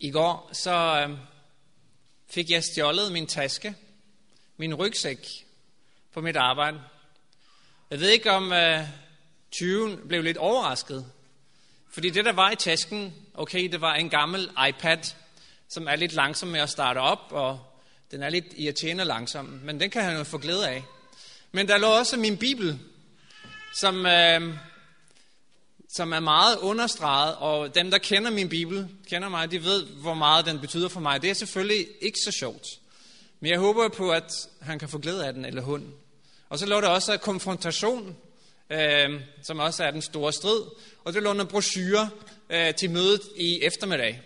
I går så øh, fik jeg stjålet min taske, min rygsæk på mit arbejde. Jeg ved ikke om øh, tyven blev lidt overrasket, fordi det der var i tasken, okay, det var en gammel iPad, som er lidt langsom med at starte op, og den er lidt irriterende langsom, men den kan han jo få glæde af. Men der lå også min bibel, som, øh, som er meget understreget, og dem, der kender min bibel, kender mig, de ved, hvor meget den betyder for mig. Det er selvfølgelig ikke så sjovt. Men jeg håber på, at han kan få glæde af den, eller hun. Og så lå der også konfrontation, øh, som også er den store strid. Og det lå nogle brochurer øh, til mødet i eftermiddag.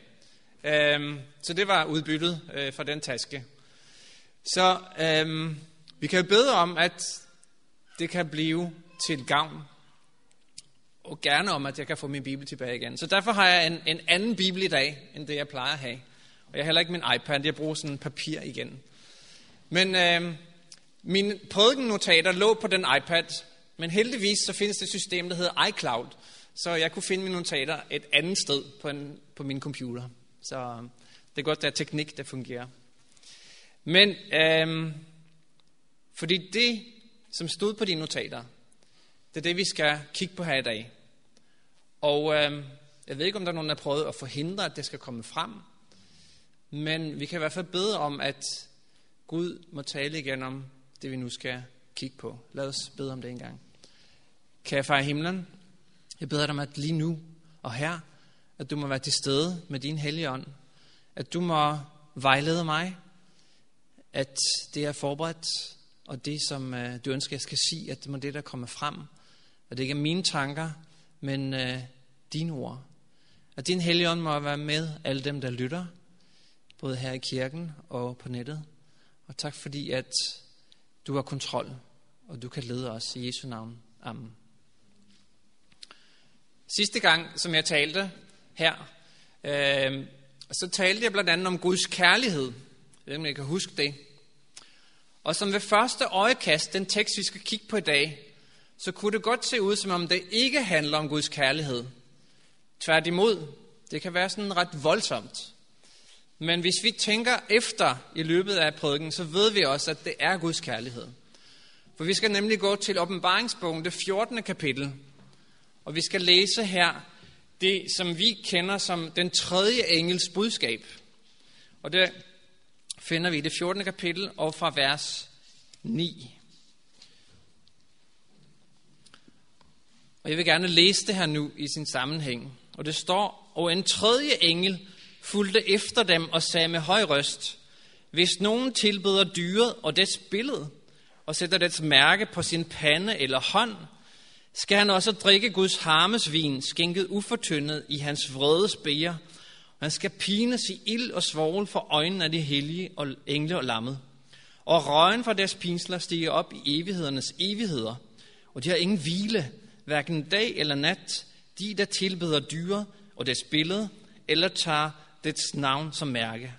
Øh, så det var udbyttet øh, fra den taske. Så øh, vi kan jo bede om, at det kan blive til gavn. Og gerne om, at jeg kan få min bibel tilbage igen. Så derfor har jeg en, en anden bibel i dag, end det jeg plejer at have. Og jeg har heller ikke min iPad, jeg bruger sådan papir igen. Men øh, mine prædikennotater lå på den iPad, men heldigvis så findes det et system, der hedder iCloud, så jeg kunne finde mine notater et andet sted på, en, på min computer. Så øh, det er godt, der er teknik, der fungerer. Men øh, fordi det, som stod på dine notater, det er det, vi skal kigge på her i dag. Og øh, jeg ved ikke, om der er nogen, der har prøvet at forhindre, at det skal komme frem. Men vi kan i hvert fald bede om, at Gud må tale igen om det, vi nu skal kigge på. Lad os bede om det en gang. Kære far i himlen, jeg beder dig om, at lige nu og her, at du må være til stede med din hellige ånd. At du må vejlede mig, at det er forberedt, og det, som øh, du ønsker, jeg skal sige, at det må det, der kommer frem. At det ikke er mine tanker, men øh, dine ord. At din hellige ånd må være med alle dem, der lytter, både her i kirken og på nettet. Og tak fordi, at du har kontrol, og du kan lede os i Jesu navn. Amen. Sidste gang, som jeg talte her, øh, så talte jeg blandt andet om Guds kærlighed. Jeg ved ikke, om jeg kan huske det. Og som ved første øjekast, den tekst, vi skal kigge på i dag, så kunne det godt se ud, som om det ikke handler om Guds kærlighed. Tværtimod, det kan være sådan ret voldsomt. Men hvis vi tænker efter i løbet af prædiken, så ved vi også, at det er Guds kærlighed. For vi skal nemlig gå til åbenbaringsbogen, det 14. kapitel. Og vi skal læse her det, som vi kender som den tredje engels budskab. Og det finder vi i det 14. kapitel og fra vers 9. Og jeg vil gerne læse det her nu i sin sammenhæng. Og det står, og en tredje engel fulgte efter dem og sagde med høj røst, hvis nogen tilbeder dyret og dets billede, og sætter dets mærke på sin pande eller hånd, skal han også drikke Guds harmesvin, skænket ufortyndet i hans vrede spæger, og han skal pines i ild og svovl for øjnene af de hellige og engle og lammet. Og røgen fra deres pinsler stiger op i evighedernes evigheder, og de har ingen hvile, hverken dag eller nat, de der tilbeder dyre og dets billede, eller tager dets navn som mærke.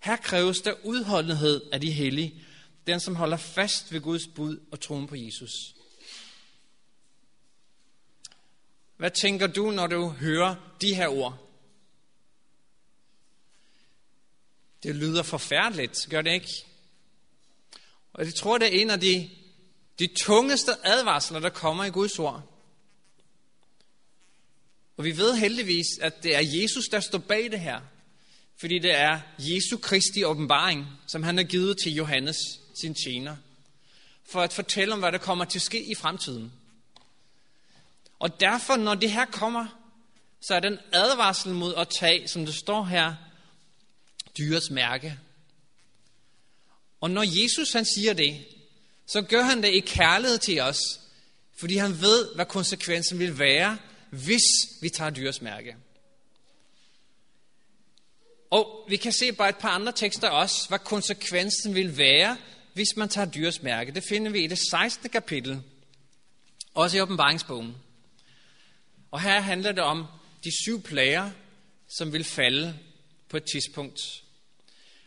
Her kræves der udholdenhed af de hellige, den som holder fast ved Guds bud og troen på Jesus. Hvad tænker du, når du hører de her ord? Det lyder forfærdeligt, gør det ikke? Og jeg tror, det er en af de, de tungeste advarsler, der kommer i Guds ord. Og vi ved heldigvis, at det er Jesus, der står bag det her. Fordi det er Jesu Kristi åbenbaring, som han har givet til Johannes, sin tjener. For at fortælle om, hvad der kommer til at ske i fremtiden. Og derfor, når det her kommer, så er den advarsel mod at tage, som det står her, dyrets mærke. Og når Jesus han siger det, så gør han det i kærlighed til os, fordi han ved, hvad konsekvensen vil være, hvis vi tager dyrs mærke. Og vi kan se bare et par andre tekster også, hvad konsekvensen vil være, hvis man tager dyrs mærke. Det finder vi i det 16. kapitel, også i åbenbaringsbogen. Og her handler det om de syv plager, som vil falde på et tidspunkt.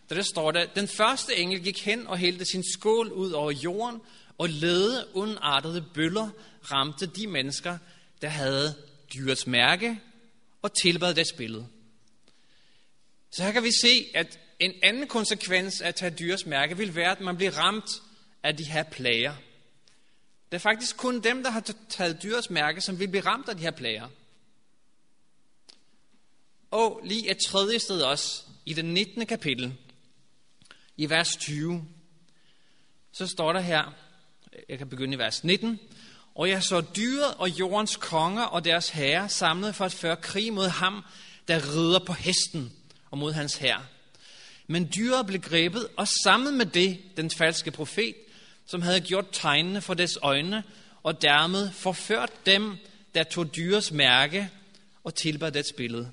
Der, der står der, den første engel gik hen og hældte sin skål ud over jorden, og lede undartede bøller ramte de mennesker, der havde dyrets mærke og tilbad deres billede. Så her kan vi se, at en anden konsekvens af at tage dyrs mærke vil være, at man bliver ramt af de her plager. Det er faktisk kun dem, der har taget dyrs mærke, som vil blive ramt af de her plager. Og lige et tredje sted også, i det 19. kapitel, i vers 20, så står der her, jeg kan begynde i vers 19, og jeg så dyret og jordens konger og deres herrer samlet for at føre krig mod ham, der rider på hesten og mod hans herre. Men dyret blev grebet, og sammen med det, den falske profet, som havde gjort tegnene for deres øjne, og dermed forført dem, der tog dyrets mærke og tilbad dets billede.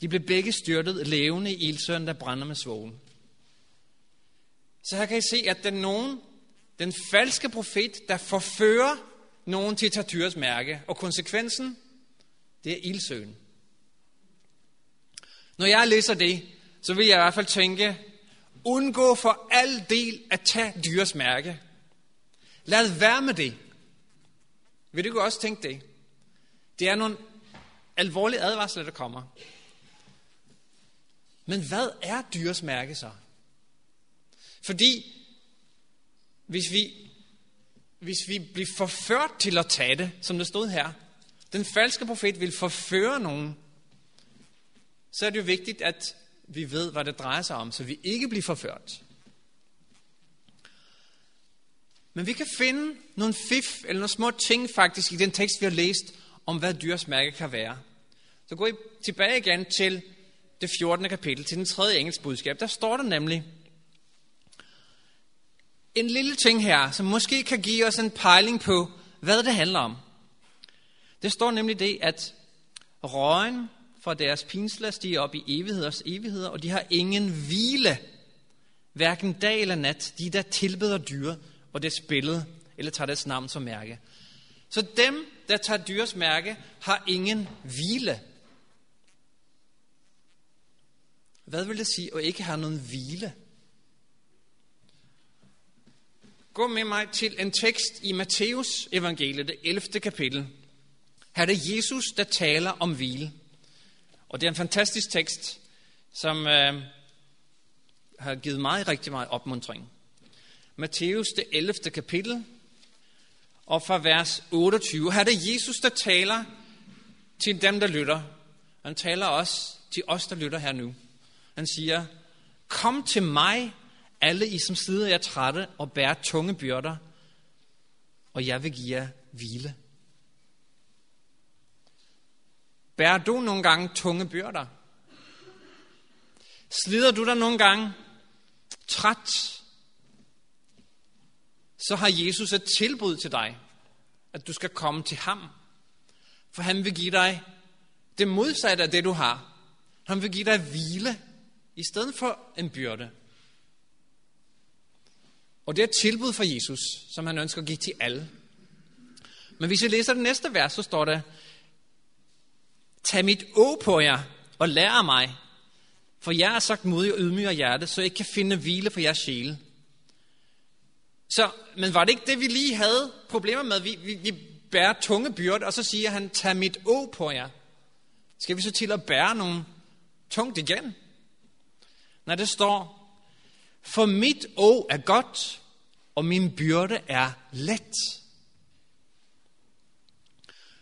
De blev begge styrtet levende i ildsøen, der brænder med svogen. Så her kan I se, at den nogen, den falske profet, der forfører nogen til at mærke, og konsekvensen, det er ildsøen. Når jeg læser det, så vil jeg i hvert fald tænke, undgå for al del at tage dyrs mærke. Lad være med det. Vil du også tænke det? Det er nogle alvorlige advarsler, der kommer. Men hvad er dyrs mærke så? Fordi hvis vi, hvis vi bliver forført til at tage det, som det stod her, den falske profet vil forføre nogen, så er det jo vigtigt, at vi ved, hvad det drejer sig om, så vi ikke bliver forført. Men vi kan finde nogle fif, eller nogle små ting faktisk i den tekst, vi har læst, om hvad dyrs mærke kan være. Så går I tilbage igen til det 14. kapitel, til den tredje engelske budskab. Der står der nemlig en lille ting her, som måske kan give os en pejling på, hvad det handler om. Det står nemlig det, at røgen fra deres pinsler stiger op i evigheders evigheder, og de har ingen hvile, hverken dag eller nat, de der tilbeder dyret og det billede, eller tager deres navn som mærke. Så dem, der tager dyres mærke, har ingen hvile. Hvad vil det sige at ikke have nogen hvile? Gå med mig til en tekst i Matteus evangeliet, det 11. kapitel. Her er det Jesus, der taler om hvile. Og det er en fantastisk tekst, som øh, har givet mig rigtig meget opmuntring. Matthæus det 11. kapitel, og fra vers 28. Her er det Jesus, der taler til dem, der lytter. Han taler også til os, der lytter her nu. Han siger, kom til mig, alle I, som sidder jer trætte og bærer tunge byrder, og jeg vil give jer hvile. Bærer du nogle gange tunge byrder? Slider du dig nogle gange træt? Så har Jesus et tilbud til dig, at du skal komme til ham. For han vil give dig det modsatte af det, du har. Han vil give dig hvile, i stedet for en byrde. Og det er et tilbud fra Jesus, som han ønsker at give til alle. Men hvis vi læser det næste vers, så står der, Tag mit å på jer og lær af mig, for jeg er sagt modig og ydmyg af hjerte, så jeg ikke kan finde hvile for jeres sjæle. Så, men var det ikke det, vi lige havde problemer med? Vi, vi, vi bærer tunge byrde, og så siger han, tag mit å på jer. Skal vi så til at bære nogle tungt igen? Når det står, for mit å er godt, og min byrde er let.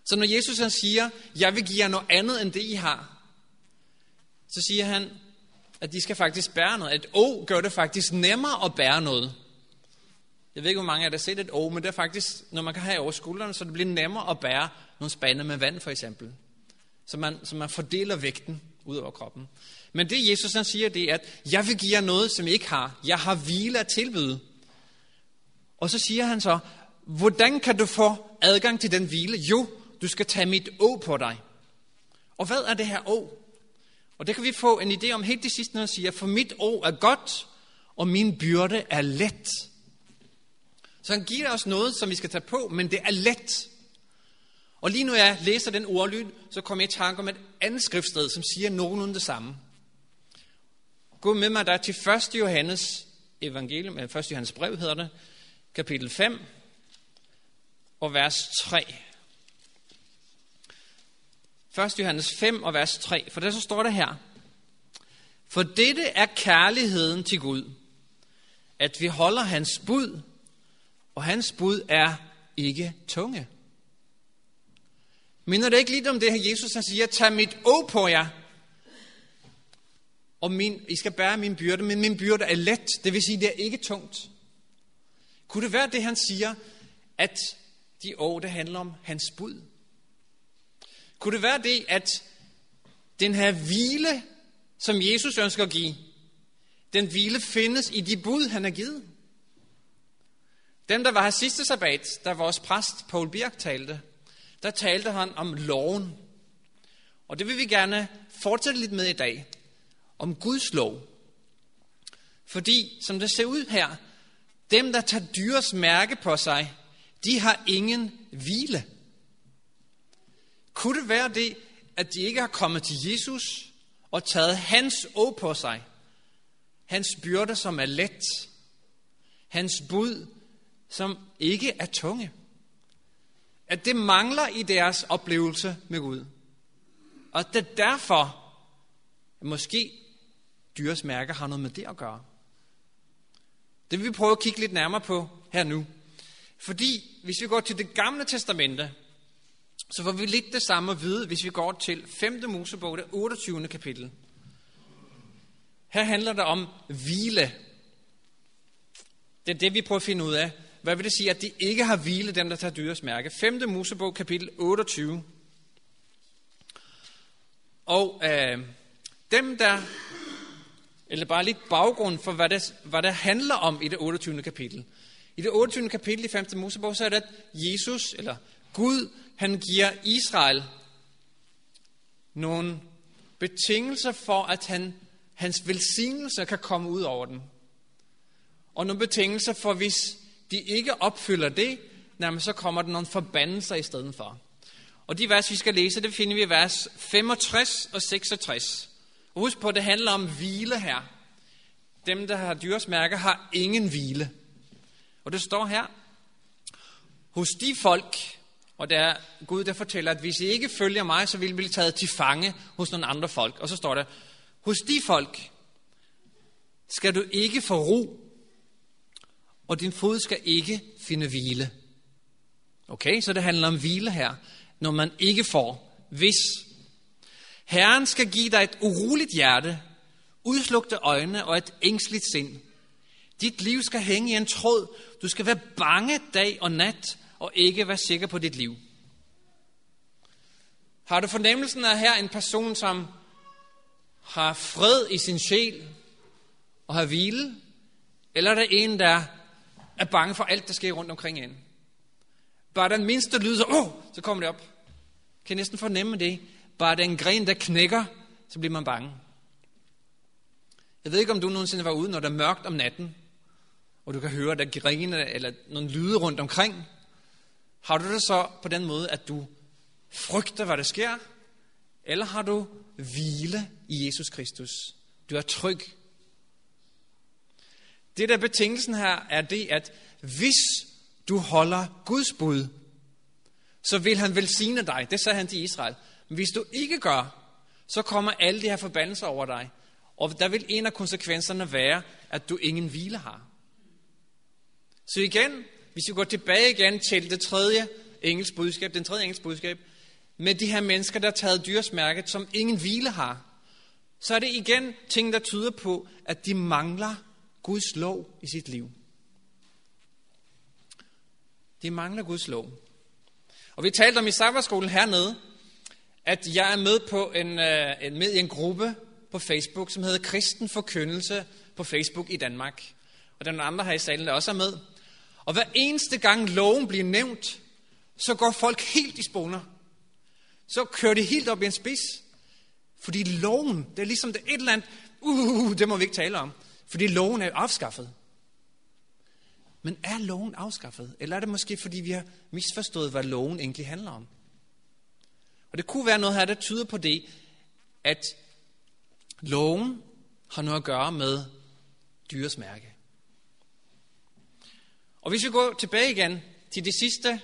Så når Jesus han siger, jeg vil give jer noget andet end det, I har, så siger han, at de skal faktisk bære noget. Et å gør det faktisk nemmere at bære noget. Jeg ved ikke, hvor mange af jer, har set et å, men det er faktisk, når man kan have over skuldrene, så det bliver nemmere at bære nogle spande med vand, for eksempel. Så man, så man fordeler vægten ud over kroppen. Men det Jesus han siger, det er, at jeg vil give jer noget, som I ikke har. Jeg har hvile at tilbyde. Og så siger han så, hvordan kan du få adgang til den hvile? Jo, du skal tage mit å på dig. Og hvad er det her å? Og det kan vi få en idé om helt det sidste, når han siger, for mit å er godt, og min byrde er let. Så han giver os noget, som vi skal tage på, men det er let. Og lige når jeg læser den ordlyd, så kommer jeg i tanke om et andet skriftsted, som siger nogenlunde det samme. Gå med mig der til 1. Johannes evangelium, eller 1. Johannes brev hedder det, kapitel 5 og vers 3. 1. Johannes 5 og vers 3, for der så står det her. For dette er kærligheden til Gud, at vi holder hans bud, og hans bud er ikke tunge. Minder det ikke lidt om det her, Jesus han siger, tag mit å på jer, og min, I skal bære min byrde, men min byrde er let, det vil sige, det er ikke tungt. Kunne det være det, han siger, at de år, det handler om hans bud? Kunne det være det, at den her hvile, som Jesus ønsker at give, den hvile findes i de bud, han har givet? Dem, der var her sidste sabbat, der vores præst Paul Birk talte, der talte han om loven. Og det vil vi gerne fortsætte lidt med i dag. Om Guds lov. Fordi, som det ser ud her, dem, der tager dyrs mærke på sig, de har ingen hvile. Kunne det være det, at de ikke har kommet til Jesus og taget hans å på sig? Hans byrde, som er let. Hans bud, som ikke er tunge. At det mangler i deres oplevelse med Gud. Og at det derfor, måske dyres mærker har noget med det at gøre. Det vil vi prøve at kigge lidt nærmere på her nu. Fordi hvis vi går til det gamle testamente, så får vi lidt det samme at vide, hvis vi går til 5. Mosebog, det 28. kapitel. Her handler det om hvile. Det er det, vi prøver at finde ud af. Hvad vil det sige, at de ikke har hvile, dem der tager dyres mærke? 5. Mosebog, kapitel 28. Og øh, dem, der eller bare lidt baggrund for, hvad det, hvad det handler om i det 28. kapitel. I det 28. kapitel i 5. Mosebog, så er det, at Jesus, eller Gud, han giver Israel nogle betingelser for, at han, hans velsignelse kan komme ud over den. Og nogle betingelser for, hvis de ikke opfylder det, jamen, så kommer der nogle forbandelser i stedet for. Og de vers, vi skal læse, det finder vi i vers 65 og 66. Og husk på, det handler om hvile her. Dem, der har dyresmærker, har ingen hvile. Og det står her, hos de folk, og der er Gud, der fortæller, at hvis I ikke følger mig, så vil I blive taget til fange hos nogle andre folk. Og så står der, hos de folk skal du ikke få ro, og din fod skal ikke finde hvile. Okay, så det handler om hvile her, når man ikke får, hvis Herren skal give dig et uroligt hjerte, udslugte øjne og et ængstligt sind. Dit liv skal hænge i en tråd. Du skal være bange dag og nat, og ikke være sikker på dit liv. Har du fornemmelsen af her en person, som har fred i sin sjæl og har hvile? Eller er der en, der er bange for alt, der sker rundt omkring en? Bare den mindste lyd, så, oh, så kommer det op. Kan næsten fornemme det. Bare den gren, der knækker, så bliver man bange. Jeg ved ikke, om du nogensinde var ude, når der er mørkt om natten, og du kan høre, der griner eller nogle lyde rundt omkring. Har du det så på den måde, at du frygter, hvad der sker? Eller har du hvile i Jesus Kristus? Du er tryg. Det der betingelsen her er det, at hvis du holder Guds bud, så vil han velsigne dig. Det sagde han til Israel. Men hvis du ikke gør, så kommer alle de her forbandelser over dig. Og der vil en af konsekvenserne være, at du ingen hvile har. Så igen, hvis vi går tilbage igen til det tredje engelsk budskab, den tredje engelsk budskab, med de her mennesker, der har taget dyrsmærket, som ingen hvile har, så er det igen ting, der tyder på, at de mangler Guds lov i sit liv. De mangler Guds lov. Og vi talte om i sabbatskolen hernede, at jeg er med på en, øh, en, med i en gruppe på Facebook, som hedder Kristen Forkyndelse på Facebook i Danmark. Og der er nogle andre her i salen, der også er med. Og hver eneste gang loven bliver nævnt, så går folk helt i sponer. Så kører de helt op i en spids. Fordi loven, det er ligesom det et eller andet, uh, det må vi ikke tale om. Fordi loven er afskaffet. Men er loven afskaffet? Eller er det måske, fordi vi har misforstået, hvad loven egentlig handler om? Og det kunne være noget her, der tyder på det, at loven har noget at gøre med dyres mærke. Og hvis vi går tilbage igen til det sidste,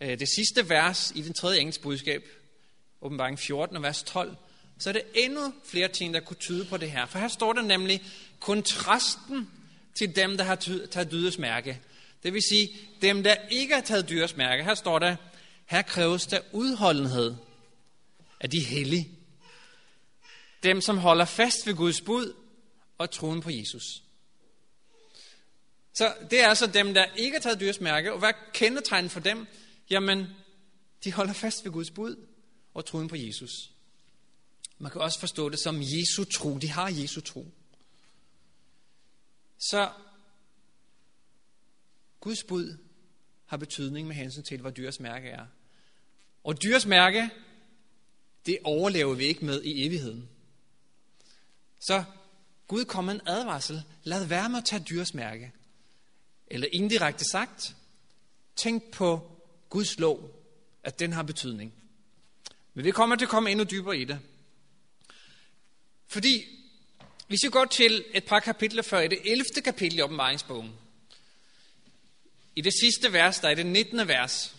øh, det sidste vers i den tredje engelske budskab, åbenbaring 14 og vers 12, så er det endnu flere ting, der kunne tyde på det her. For her står der nemlig kontrasten til dem, der har taget dyrets mærke. Det vil sige, dem, der ikke har taget dyrets mærke. Her står der, her kræves der udholdenhed er de hellige. Dem, som holder fast ved Guds bud og troen på Jesus. Så det er altså dem, der ikke har taget dyrets mærke. Og hvad kendetegnet for dem? Jamen, de holder fast ved Guds bud og troen på Jesus. Man kan også forstå det som Jesu tro. De har Jesu tro. Så Guds bud har betydning med hensyn til, hvad dyrs mærke er. Og dyrs mærke, det overlever vi ikke med i evigheden. Så Gud kommer en advarsel. Lad være med at tage dyrs mærke. Eller indirekte sagt, tænk på Guds lov, at den har betydning. Men vi kommer til at komme endnu dybere i det. Fordi, hvis vi går til et par kapitler før, i det 11. kapitel i åbenbaringsbogen, i det sidste vers, der er det 19. vers,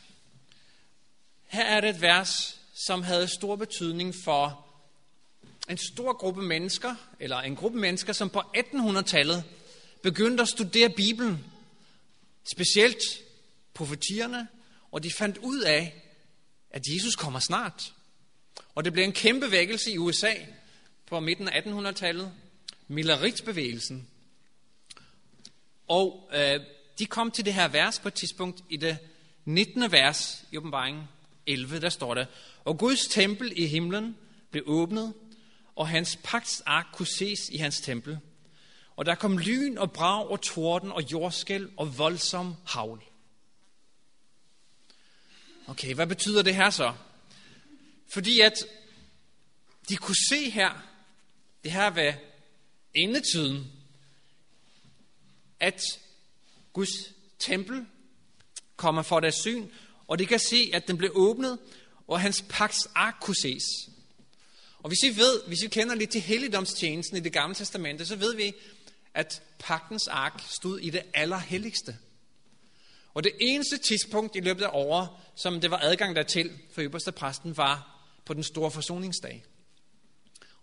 her er det et vers, som havde stor betydning for en stor gruppe mennesker, eller en gruppe mennesker, som på 1800-tallet begyndte at studere Bibelen, specielt profetierne, og de fandt ud af, at Jesus kommer snart. Og det blev en kæmpe vækkelse i USA på midten af 1800-tallet, Milleritsbevægelsen. Og øh, de kom til det her vers på et tidspunkt i det 19. vers i åbenbaringen 11, der står der, og Guds tempel i himlen blev åbnet, og hans pagtsark kunne ses i hans tempel. Og der kom lyn og brag og torden og jordskæl og voldsom havl. Okay, hvad betyder det her så? Fordi at de kunne se her, det her ved endetiden, at Guds tempel kommer for deres syn, og de kan se, at den blev åbnet, og hans pagts ark kunne ses. Og hvis vi ved, hvis vi kender lidt til helligdomstjenesten i det gamle testamente, så ved vi, at pagtens ark stod i det allerhelligste. Og det eneste tidspunkt i løbet af året, som det var adgang dertil for øverste præsten, var på den store forsoningsdag.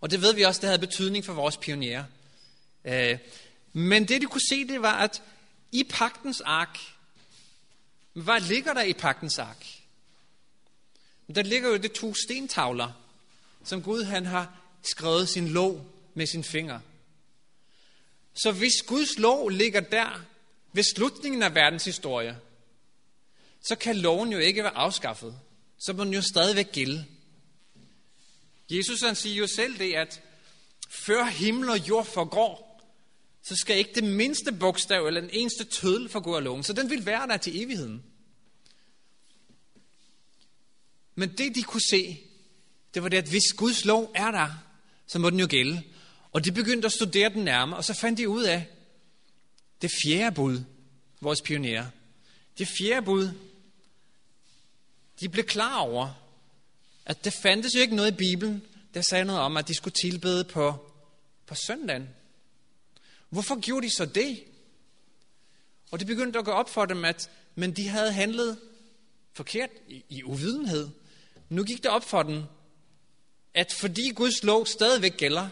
Og det ved vi også, det havde betydning for vores pionerer. Øh, men det, de kunne se, det var, at i pagtens ark, hvad ligger der i pagtens ark? Der ligger jo det to stentavler, som Gud han har skrevet sin lov med sin finger. Så hvis Guds lov ligger der ved slutningen af verdens historie, så kan loven jo ikke være afskaffet. Så må den jo stadigvæk gælde. Jesus han siger jo selv det, at før himmel og jord forgår, så skal ikke det mindste bogstav eller den eneste tødel forgå af loven. Så den vil være der til evigheden. Men det de kunne se, det var det, at hvis Guds lov er der, så må den jo gælde. Og de begyndte at studere den nærmere, og så fandt de ud af det fjerde bud, vores pionerer. Det fjerde bud, de blev klar over, at det fandtes jo ikke noget i Bibelen, der sagde noget om, at de skulle tilbede på, på søndagen. Hvorfor gjorde de så det? Og det begyndte at gå op for dem, at men de havde handlet forkert i, i uvidenhed. Nu gik det op for dem, at fordi Guds lov stadigvæk gælder,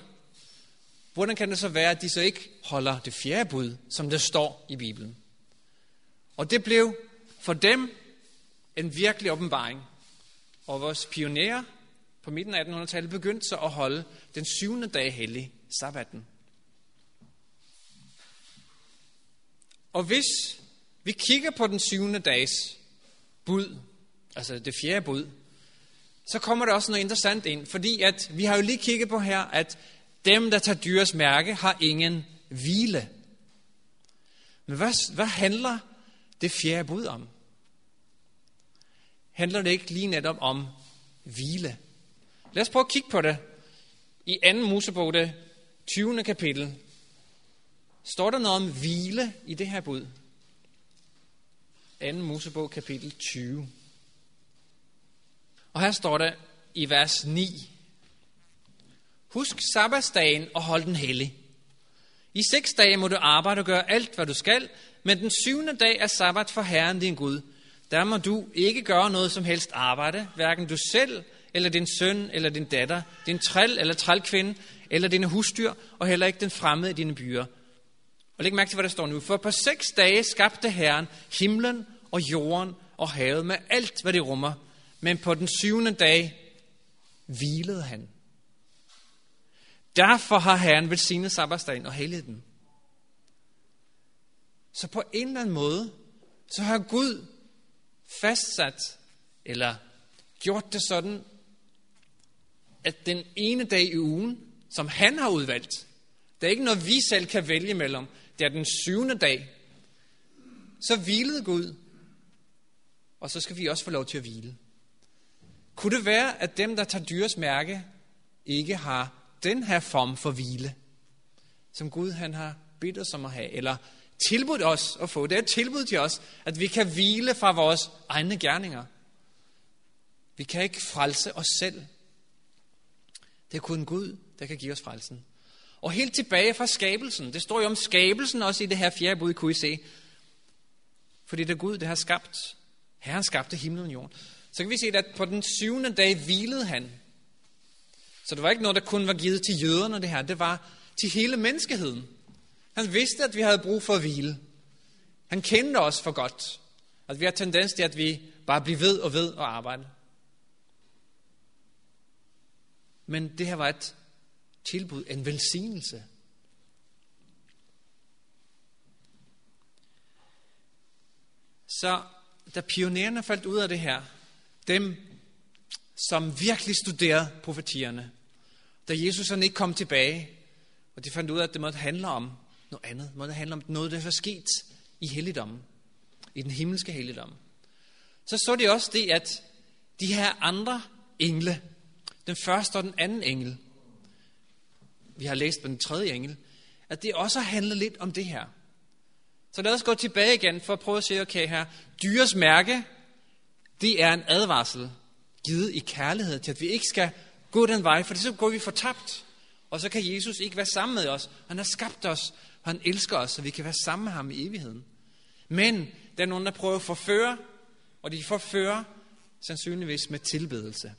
hvordan kan det så være, at de så ikke holder det fjerde bud, som der står i Bibelen? Og det blev for dem en virkelig åbenbaring. Og vores pionerer på midten af 1800-tallet begyndte så at holde den syvende dag hellig, sabbaten. Og hvis vi kigger på den syvende dags bud, altså det fjerde bud, så kommer der også noget interessant ind, fordi at vi har jo lige kigget på her, at dem, der tager dyres mærke, har ingen hvile. Men hvad, hvad handler det fjerde bud om? Handler det ikke lige netop om hvile? Lad os prøve at kigge på det. I 2. Mosebog, det 20. kapitel, står der noget om hvile i det her bud. 2. Mosebog, kapitel 20. Og her står der i vers 9. Husk sabbatsdagen og hold den hellig. I seks dage må du arbejde og gøre alt, hvad du skal, men den syvende dag er sabbat for Herren din Gud. Der må du ikke gøre noget som helst arbejde, hverken du selv eller din søn, eller din datter, din træl eller trælkvinde, eller dine husdyr, og heller ikke den fremmede i dine byer. Og læg mærke til, hvad der står nu. For på seks dage skabte Herren himlen og jorden og havet med alt, hvad det rummer. Men på den syvende dag hvilede han. Derfor har Herren velsignet sabbatsdagen og helliget den. Så på en eller anden måde, så har Gud fastsat, eller gjort det sådan, at den ene dag i ugen, som han har udvalgt, det er ikke noget, vi selv kan vælge mellem, det er den syvende dag, så hvilede Gud, og så skal vi også få lov til at hvile. Kunne det være, at dem, der tager dyres mærke, ikke har den her form for hvile, som Gud han har bedt os om at have, eller tilbudt os at få. Det er et tilbud til os, at vi kan hvile fra vores egne gerninger. Vi kan ikke frelse os selv. Det er kun Gud, der kan give os frelsen. Og helt tilbage fra skabelsen, det står jo om skabelsen også i det her fjerde bud, kunne I se. Fordi det er Gud, der har skabt. Herren skabte himlen og jorden. Så kan vi se, at på den syvende dag hvilede han. Så det var ikke noget, der kun var givet til jøderne, det her. Det var til hele menneskeheden. Han vidste, at vi havde brug for at hvile. Han kendte os for godt. At vi har tendens til, at vi bare bliver ved og ved og arbejde. Men det her var et tilbud, en velsignelse. Så da pionererne faldt ud af det her, dem som virkelig studerede profetierne, da Jesus han ikke kom tilbage, og de fandt ud af, at det måtte handle om noget andet. Det måtte handle om noget, der var sket i helligdommen, i den himmelske helligdom. Så så de også det, at de her andre engle, den første og den anden engel, vi har læst med den tredje engel, at det også handler lidt om det her. Så lad os gå tilbage igen for at prøve at se, okay her, dyres mærke, det er en advarsel givet i kærlighed til, at vi ikke skal gå den vej, for så går vi fortabt. Og så kan Jesus ikke være sammen med os. Han har skabt os, og han elsker os, så vi kan være sammen med ham i evigheden. Men der er nogen, der prøver at forføre, og de forfører sandsynligvis med tilbedelse.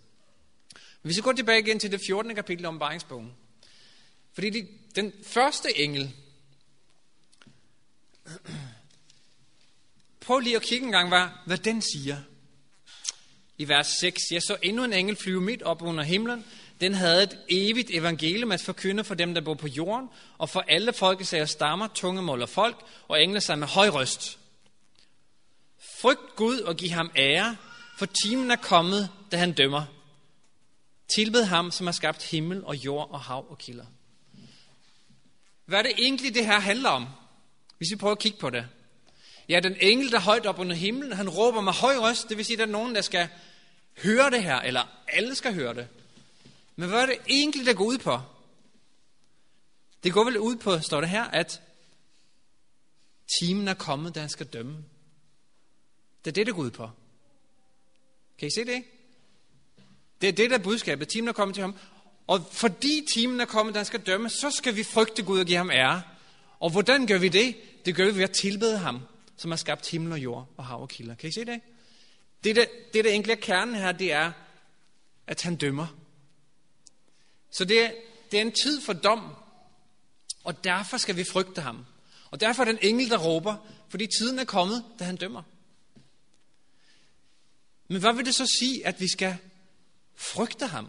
Hvis vi går tilbage igen til det 14. kapitel om Baringsbogen. Fordi de, den første engel, prøv lige at kigge en gang, hvad, hvad den siger. I vers 6, jeg så endnu en engel flyve midt op under himlen. Den havde et evigt evangelium at forkynde for dem, der bor på jorden, og for alle folkesager stammer, tungemål og folk, og engle sig med høj røst. Frygt Gud og giv ham ære, for timen er kommet, da han dømmer. Tilbed ham, som har skabt himmel og jord og hav og kilder. Hvad er det egentlig, det her handler om? Hvis vi prøver at kigge på det. Ja, den engel, der højt op under himlen, han råber med høj røst. Det vil sige, at der er nogen, der skal høre det her, eller alle skal høre det. Men hvad er det egentlig, der går ud på? Det går vel ud på, står det her, at timen er kommet, da han skal dømme. Det er det, det går ud på. Kan I se det? Det er det, der er budskabet. Timen er kommet til ham. Og fordi timen er kommet, da han skal dømme, så skal vi frygte Gud og give ham ære. Og hvordan gør vi det? Det gør vi ved at tilbede ham, som har skabt himmel og jord og hav og kilder. Kan I se det? Det, der, det der egentlig er kernen her, det er, at han dømmer. Så det er, det er en tid for dom, og derfor skal vi frygte ham. Og derfor er den engel, der råber, fordi tiden er kommet, da han dømmer. Men hvad vil det så sige, at vi skal frygte ham?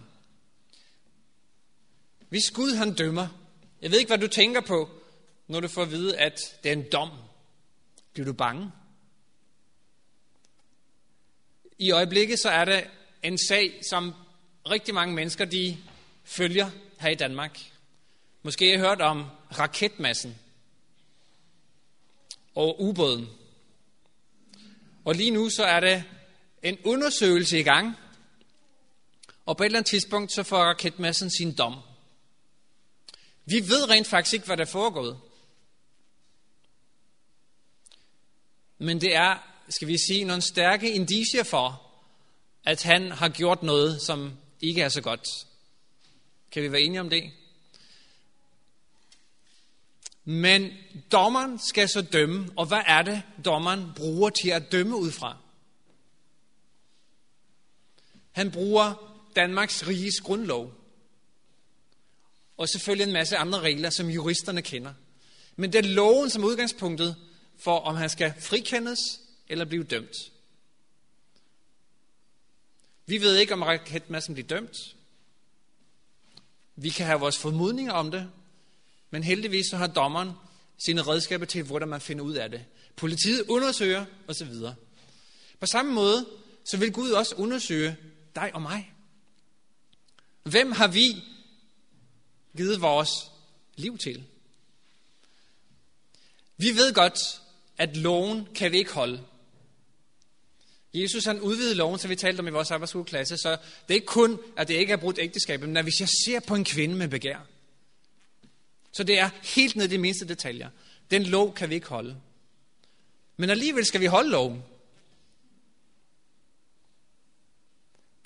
Hvis Gud han dømmer, jeg ved ikke, hvad du tænker på, når du får at vide, at det er en dom. Bliver du bange? I øjeblikket så er det en sag, som rigtig mange mennesker de følger her i Danmark. Måske har I hørt om raketmassen og ubåden. Og lige nu så er det en undersøgelse i gang, og på et eller andet tidspunkt så får raketmassen sin dom. Vi ved rent faktisk ikke, hvad der er foregået. Men det er, skal vi sige, nogle stærke indicier for, at han har gjort noget, som ikke er så godt. Kan vi være enige om det? Men dommeren skal så dømme, og hvad er det, dommeren bruger til at dømme ud fra? Han bruger Danmarks riges grundlov. Og selvfølgelig en masse andre regler, som juristerne kender. Men det er loven som udgangspunktet for, om han skal frikendes eller blive dømt. Vi ved ikke, om raketmassen bliver dømt. Vi kan have vores formodninger om det, men heldigvis så har dommeren sine redskaber til, hvordan man finder ud af det. Politiet undersøger osv. På samme måde, så vil Gud også undersøge dig og mig. Hvem har vi givet vores liv til? Vi ved godt, at loven kan vi ikke holde. Jesus han udvidede loven, som vi talte om i vores arbejdsskoleklasse, så det er ikke kun, at det ikke er brudt ægteskabet, men at hvis jeg ser på en kvinde med begær, så det er helt ned i de mindste detaljer. Den lov kan vi ikke holde. Men alligevel skal vi holde loven.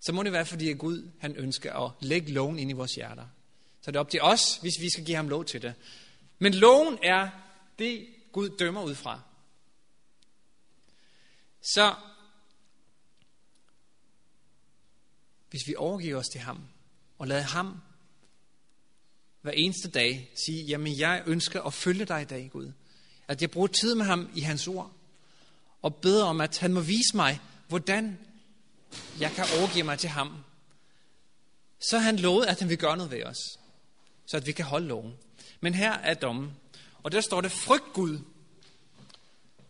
Så må det være, fordi Gud han ønsker at lægge loven ind i vores hjerter. Så det er op til os, hvis vi skal give ham lov til det. Men loven er det, Gud dømmer ud fra. Så hvis vi overgiver os til ham, og lader ham hver eneste dag sige, jamen jeg ønsker at følge dig i dag, Gud. At jeg bruger tid med ham i hans ord, og beder om, at han må vise mig, hvordan jeg kan overgive mig til ham. Så han lovet, at han vil gøre noget ved os, så at vi kan holde loven. Men her er dommen, og der står det, frygt Gud.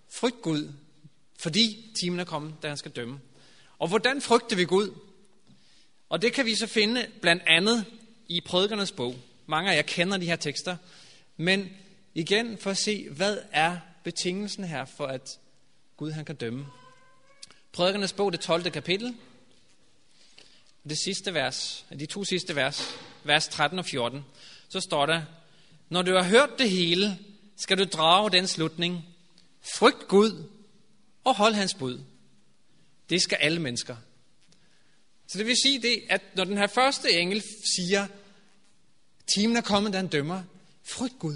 Frygt Gud, fordi timen er kommet, da han skal dømme. Og hvordan frygter vi Gud? Og det kan vi så finde blandt andet i prædikernes bog. Mange af jer kender de her tekster. Men igen for at se, hvad er betingelsen her for, at Gud han kan dømme. Prædikernes bog, det 12. kapitel. Det sidste vers, de to sidste vers, vers 13 og 14, så står der, Når du har hørt det hele, skal du drage den slutning. Frygt Gud og hold hans bud. Det skal alle mennesker. Så det vil sige det, at når den her første engel siger, timen er kommet, da han dømmer, frygt Gud,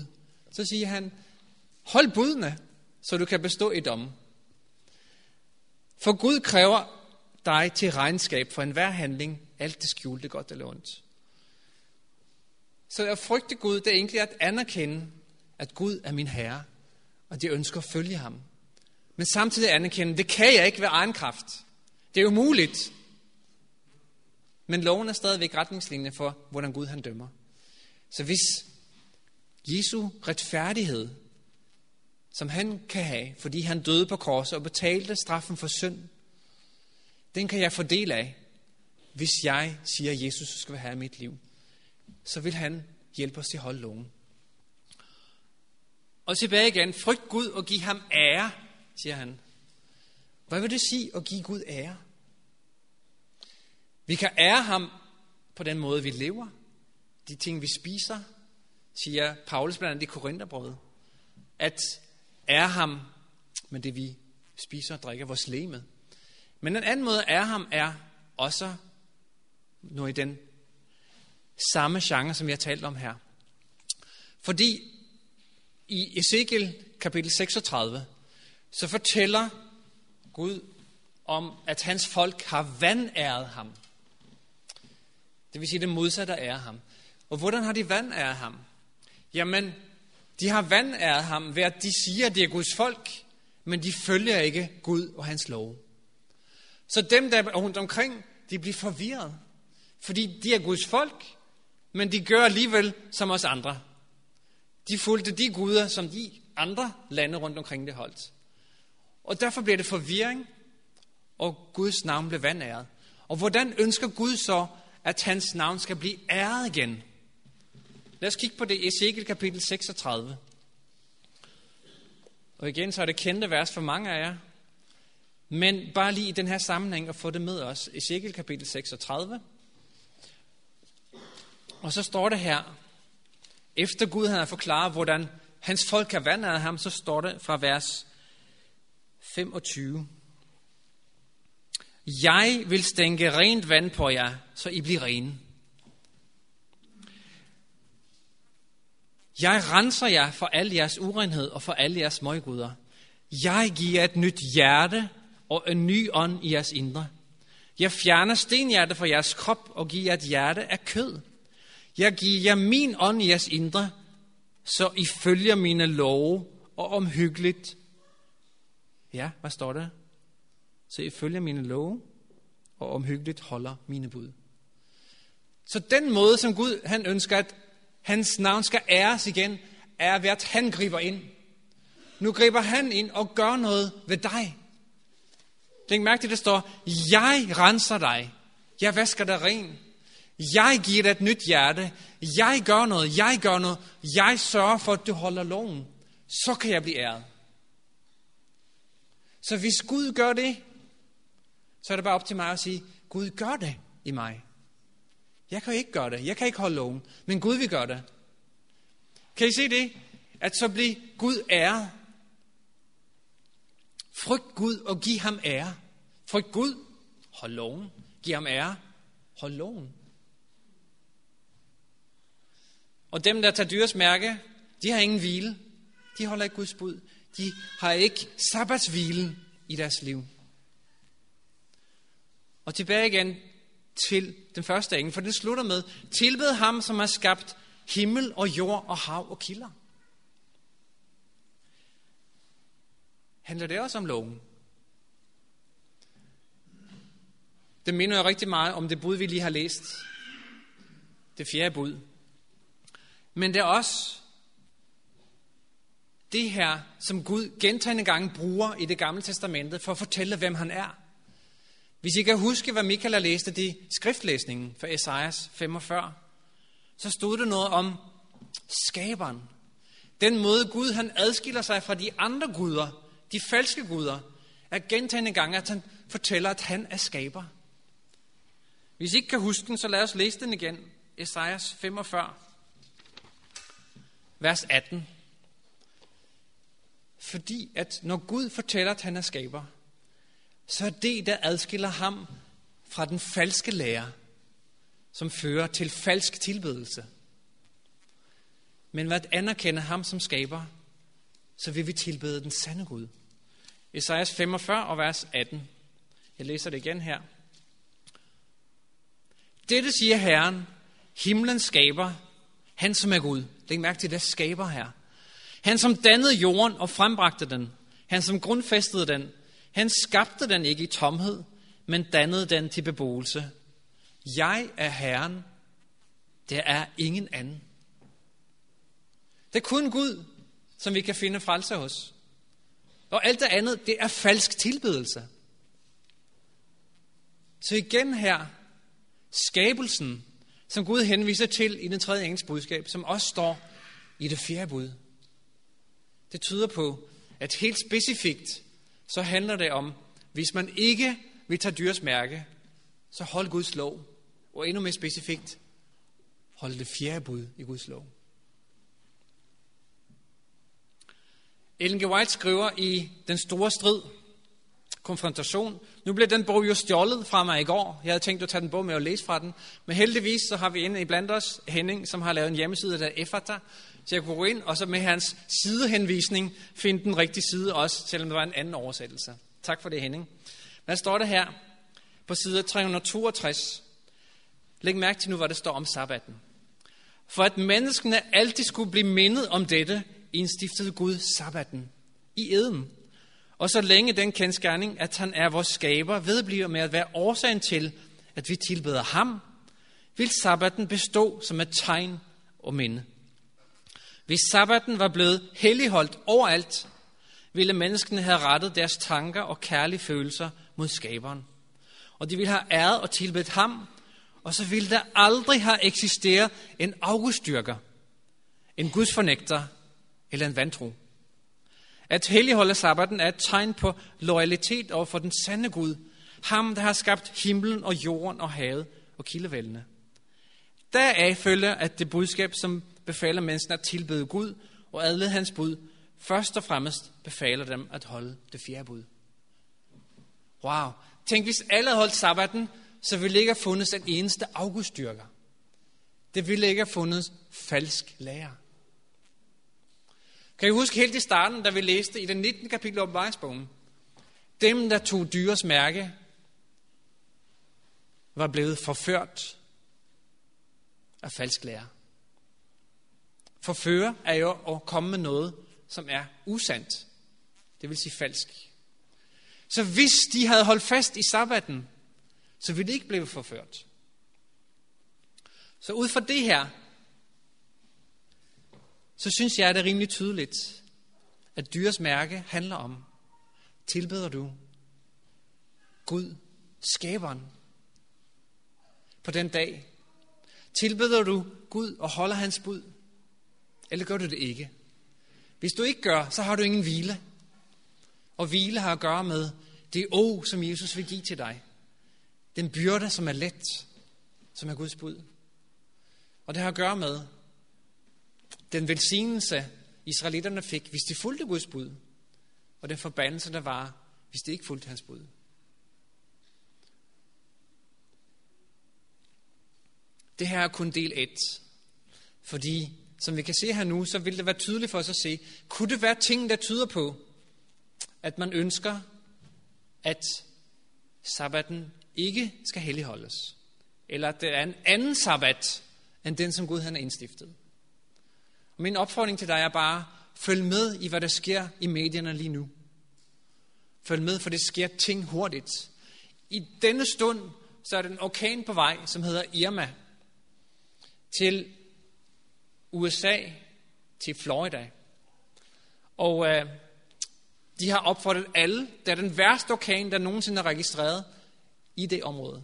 så siger han, hold budene, så du kan bestå i dommen. For Gud kræver dig til regnskab for enhver handling, alt det skjulte, godt eller ondt. Så at frygte Gud, det er egentlig at anerkende, at Gud er min Herre, og det ønsker at følge ham. Men samtidig anerkende, det kan jeg ikke ved egen kraft. Det er umuligt. Men loven er stadigvæk retningslinje for, hvordan Gud han dømmer. Så hvis Jesu retfærdighed, som han kan have, fordi han døde på korset og betalte straffen for synd, den kan jeg få del af, hvis jeg siger, at Jesus skal være herre i mit liv. Så vil han hjælpe os til at holde lungen. Og tilbage igen, frygt Gud og giv ham ære, siger han. Hvad vil det sige at give Gud ære? Vi kan ære ham på den måde, vi lever. De ting, vi spiser, siger Paulus blandt andet i Korintherbrevet. At ære ham med det, vi spiser og drikker vores leme. Men en anden måde at ære ham er også når i den samme genre, som jeg har talt om her. Fordi i Ezekiel kapitel 36, så fortæller Gud om, at hans folk har vandæret ham. Det vil sige det modsatte af ham. Og hvordan har de vandæret ham? Jamen, de har vandæret ham ved at de siger, at det er Guds folk, men de følger ikke Gud og hans lov. Så dem, der er rundt omkring, de bliver forvirret. Fordi de er Guds folk, men de gør alligevel som os andre. De fulgte de guder, som de andre lande rundt omkring det holdt. Og derfor bliver det forvirring, og Guds navn blev vandæret. Og hvordan ønsker Gud så, at hans navn skal blive æret igen? Lad os kigge på det i Ezekiel kapitel 36. Og igen så er det kendte vers for mange af jer. Men bare lige i den her sammenhæng at få det med os. Ezekiel kapitel 36. Og så står det her, efter Gud havde forklaret, hvordan hans folk har af ham, så står det fra vers 25. Jeg vil stænke rent vand på jer, så I bliver rene. Jeg renser jer for al jeres urenhed og for alle jeres møguder. Jeg giver et nyt hjerte og en ny ånd i jeres indre. Jeg fjerner stenhjerte fra jeres krop og giver jer et hjerte af kød. Jeg giver jer min ånd i jeres indre, så I følger mine love og omhyggeligt. Ja, hvad står der? Så I følger mine love og omhyggeligt holder mine bud. Så den måde, som Gud han ønsker, at hans navn skal æres igen, er ved, at han griber ind. Nu griber han ind og gør noget ved dig. Læg mærke til, det står, jeg renser dig. Jeg vasker dig ren. Jeg giver dig et nyt hjerte. Jeg gør noget. Jeg gør noget. Jeg sørger for, at du holder loven. Så kan jeg blive æret. Så hvis Gud gør det, så er det bare op til mig at sige, Gud gør det i mig. Jeg kan ikke gøre det. Jeg kan ikke holde loven. Men Gud vil gøre det. Kan I se det? At så blive Gud æret. Frygt Gud og giv ham ære. Frygt Gud. Hold loven. Giv ham ære. Hold loven. Og dem, der tager dyrs mærke, de har ingen hvile. De holder ikke Guds bud. De har ikke sabbatshvilen i deres liv. Og tilbage igen til den første engel, for den slutter med, tilbed ham, som har skabt himmel og jord og hav og kilder. Handler det også om loven? Det minder jeg rigtig meget om det bud, vi lige har læst. Det fjerde bud. Men det er også det her, som Gud gentagende gange bruger i det gamle testamentet for at fortælle, hvem han er. Hvis I kan huske, hvad Michael har læste i skriftlæsningen for Esajas 45, så stod der noget om skaberen. Den måde Gud han adskiller sig fra de andre guder, de falske guder, er gentagende gange, at han fortæller, at han er skaber. Hvis I ikke kan huske den, så lad os læse den igen. Esajas 45, vers 18. Fordi at når Gud fortæller, at han er skaber, så er det, der adskiller ham fra den falske lærer, som fører til falsk tilbedelse. Men hvad at anerkende ham som skaber, så vil vi tilbede den sande Gud. Esajas 45 og vers 18. Jeg læser det igen her. Dette siger Herren, himlen skaber, han som er Gud. Læg mærke til det, skaber her. Han som dannede jorden og frembragte den. Han som grundfæstede den. Han skabte den ikke i tomhed, men dannede den til beboelse. Jeg er Herren. Der er ingen anden. Det er kun Gud, som vi kan finde frelse hos. Og alt det andet, det er falsk tilbedelse. Så igen her, skabelsen, som Gud henviser til i den tredje engels budskab, som også står i det fjerde bud. Det tyder på, at helt specifikt, så handler det om, hvis man ikke vil tage dyrs mærke, så hold Guds lov. Og endnu mere specifikt, hold det fjerde bud i Guds lov. Ellen G. White skriver i Den store strid, konfrontation. Nu blev den bog jo stjålet fra mig i går. Jeg havde tænkt at tage den bog med og læse fra den. Men heldigvis så har vi inde i blandt os Henning, som har lavet en hjemmeside, der er Effata. Så jeg kunne gå ind og så med hans sidehenvisning finde den rigtige side også, selvom det var en anden oversættelse. Tak for det, Henning. Hvad står der her på side 362? Læg mærke til nu, hvad det står om sabbaten. For at menneskene altid skulle blive mindet om dette, indstiftede Gud sabbaten i eden. Og så længe den kendskærning, at han er vores skaber, vedbliver med at være årsagen til, at vi tilbeder ham, vil sabbaten bestå som et tegn og minde. Hvis sabbaten var blevet helligholdt overalt, ville menneskene have rettet deres tanker og kærlige følelser mod skaberen. Og de ville have æret og tilbedt ham, og så ville der aldrig have eksisteret en augustdyrker, en gudsfornægter eller en vantro. At helligholde sabbaten er et tegn på loyalitet over for den sande Gud, ham der har skabt himlen og jorden og havet og kildevældene. Deraf følger, at det budskab, som befaler mennesken at tilbede Gud og adlede hans bud, først og fremmest befaler dem at holde det fjerde bud. Wow. Tænk, hvis alle havde holdt sabbaten, så ville ikke have fundet den eneste augustdyrker. Det ville ikke have fundet falsk lærer. Kan I huske helt i starten, da vi læste i den 19. kapitel om Vejsbogen? Dem, der tog dyres mærke, var blevet forført af falsk lærer. Forføre er jo at komme med noget, som er usandt. Det vil sige falsk. Så hvis de havde holdt fast i sabbaten, så ville de ikke blive forført. Så ud fra det her, så synes jeg, at det er rimelig tydeligt, at dyres mærke handler om, tilbeder du Gud, skaberen, på den dag? Tilbeder du Gud og holder hans bud? Eller gør du det ikke? Hvis du ikke gør, så har du ingen hvile. Og hvile har at gøre med det å, som Jesus vil give til dig. Den byrde, som er let, som er Guds bud. Og det har at gøre med den velsignelse, israelitterne fik, hvis de fulgte Guds bud, og den forbandelse, der var, hvis de ikke fulgte hans bud. Det her er kun del 1, fordi som vi kan se her nu, så vil det være tydeligt for os at se, kunne det være ting, der tyder på, at man ønsker, at sabbaten ikke skal helligholdes, eller at det er en anden sabbat, end den, som Gud han har indstiftet. Og min opfordring til dig er bare, følg med i, hvad der sker i medierne lige nu. Følg med, for det sker ting hurtigt. I denne stund, så er der en orkan på vej, som hedder Irma, til USA, til Florida. Og øh, de har opfordret alle, det er den værste orkan, der nogensinde er registreret i det område.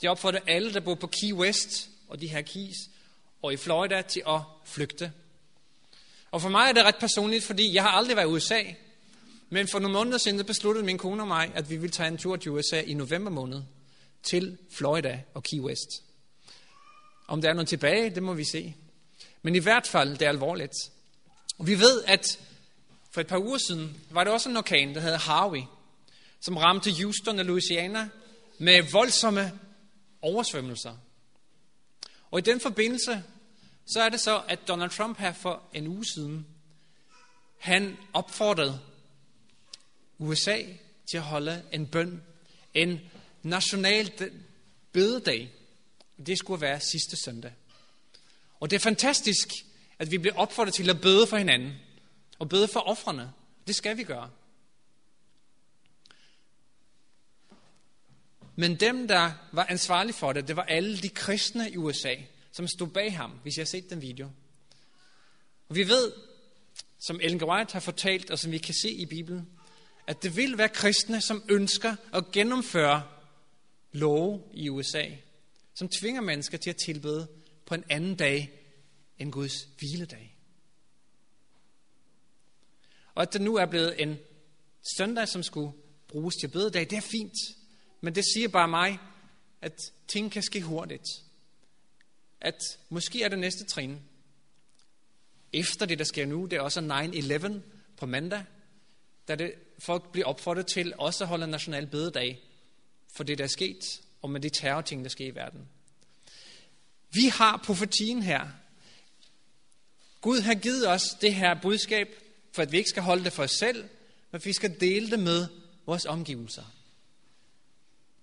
De har opfordret alle, der bor på Key West, og de her keys, og i Florida, til at flygte. Og for mig er det ret personligt, fordi jeg har aldrig været i USA, men for nogle måneder siden besluttede min kone og mig, at vi ville tage en tur til USA i november måned til Florida og Key West. Om der er noget tilbage, det må vi se. Men i hvert fald, det er alvorligt. Og vi ved, at for et par uger siden var der også en orkan, der hed Harvey, som ramte Houston og Louisiana med voldsomme oversvømmelser. Og i den forbindelse, så er det så, at Donald Trump her for en uge siden, han opfordrede USA til at holde en bøn, en national bededag. Det skulle være sidste søndag. Og det er fantastisk, at vi bliver opfordret til at bede for hinanden, og bede for offrene. Det skal vi gøre. Men dem, der var ansvarlige for det, det var alle de kristne i USA, som stod bag ham, hvis jeg har set den video. Og vi ved, som Ellen G. White har fortalt, og som vi kan se i Bibelen, at det vil være kristne, som ønsker at gennemføre love i USA, som tvinger mennesker til at tilbede på en anden dag end Guds hviledag. Og at det nu er blevet en søndag, som skulle bruges til bededag, det er fint. Men det siger bare mig, at ting kan ske hurtigt. At måske er det næste trin. Efter det, der sker nu, det er også 9-11 på mandag, da det, folk bliver opfordret til også at holde en national bededag for det, der er sket, og med de terrorting, der sker i verden. Vi har profetien her. Gud har givet os det her budskab, for at vi ikke skal holde det for os selv, men vi skal dele det med vores omgivelser.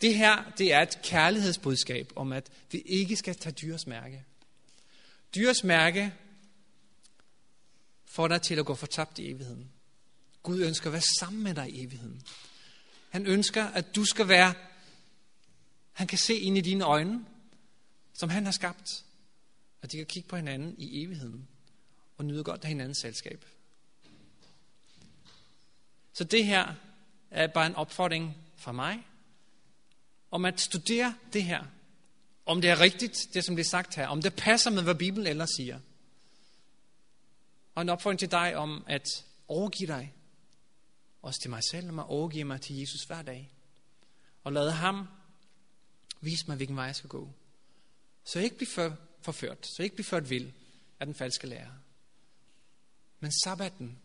Det her, det er et kærlighedsbudskab om, at vi ikke skal tage dyrs mærke. Dyrs mærke får dig til at gå fortabt i evigheden. Gud ønsker at være sammen med dig i evigheden. Han ønsker, at du skal være, han kan se ind i dine øjne, som han har skabt. Og de kan kigge på hinanden i evigheden og nyde godt af hinandens selskab. Så det her er bare en opfordring fra mig om at studere det her. Om det er rigtigt, det som bliver sagt her. Om det passer med, hvad Bibelen ellers siger. Og en opfordring til dig om at overgive dig. Også til mig selv, om at overgive mig til Jesus hver dag. Og lade ham vise mig, hvilken vej jeg skal gå. Så jeg ikke bliver for, forført. Så jeg ikke bliver ført vild af den falske lærer. Men sabbaten,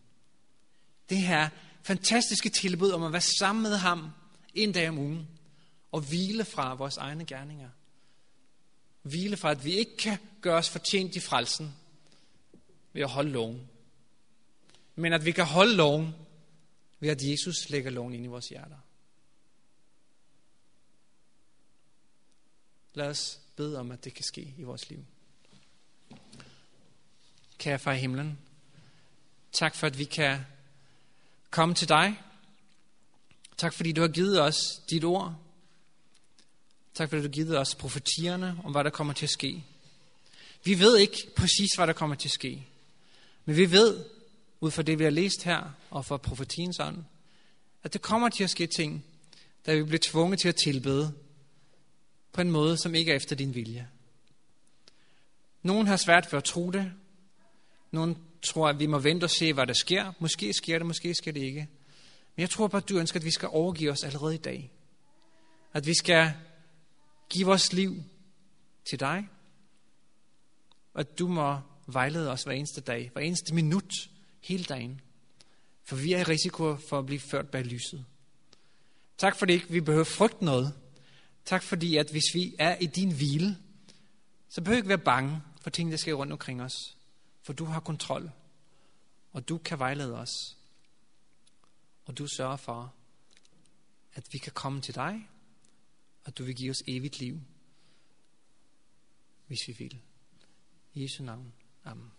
det her fantastiske tilbud om at være sammen med ham en dag om ugen, og hvile fra vores egne gerninger. Hvile fra, at vi ikke kan gøre os fortjent i frelsen ved at holde loven. Men at vi kan holde loven ved, at Jesus lægger loven ind i vores hjerter. Lad os bede om, at det kan ske i vores liv. Kære far i himlen, tak for, at vi kan komme til dig. Tak fordi du har givet os dit ord. Tak fordi du givet os profetierne om, hvad der kommer til at ske. Vi ved ikke præcis, hvad der kommer til at ske. Men vi ved, ud fra det, vi har læst her, og fra profetiens ånd, at det kommer til at ske ting, der vi bliver tvunget til at tilbede på en måde, som ikke er efter din vilje. Nogen har svært ved at tro det. Nogen tror, at vi må vente og se, hvad der sker. Måske sker det, måske sker det ikke. Men jeg tror bare, at du ønsker, at vi skal overgive os allerede i dag. At vi skal give vores liv til dig. Og at du må vejlede os hver eneste dag, hver eneste minut, hele dagen. For vi er i risiko for at blive ført bag lyset. Tak fordi ikke vi behøver frygte noget. Tak fordi, at hvis vi er i din hvile, så behøver vi ikke være bange for ting, der sker rundt omkring os. For du har kontrol, og du kan vejlede os. Og du sørger for, at vi kan komme til dig, og du vil give os evigt liv, hvis vi vil. I Jesu navn. Amen.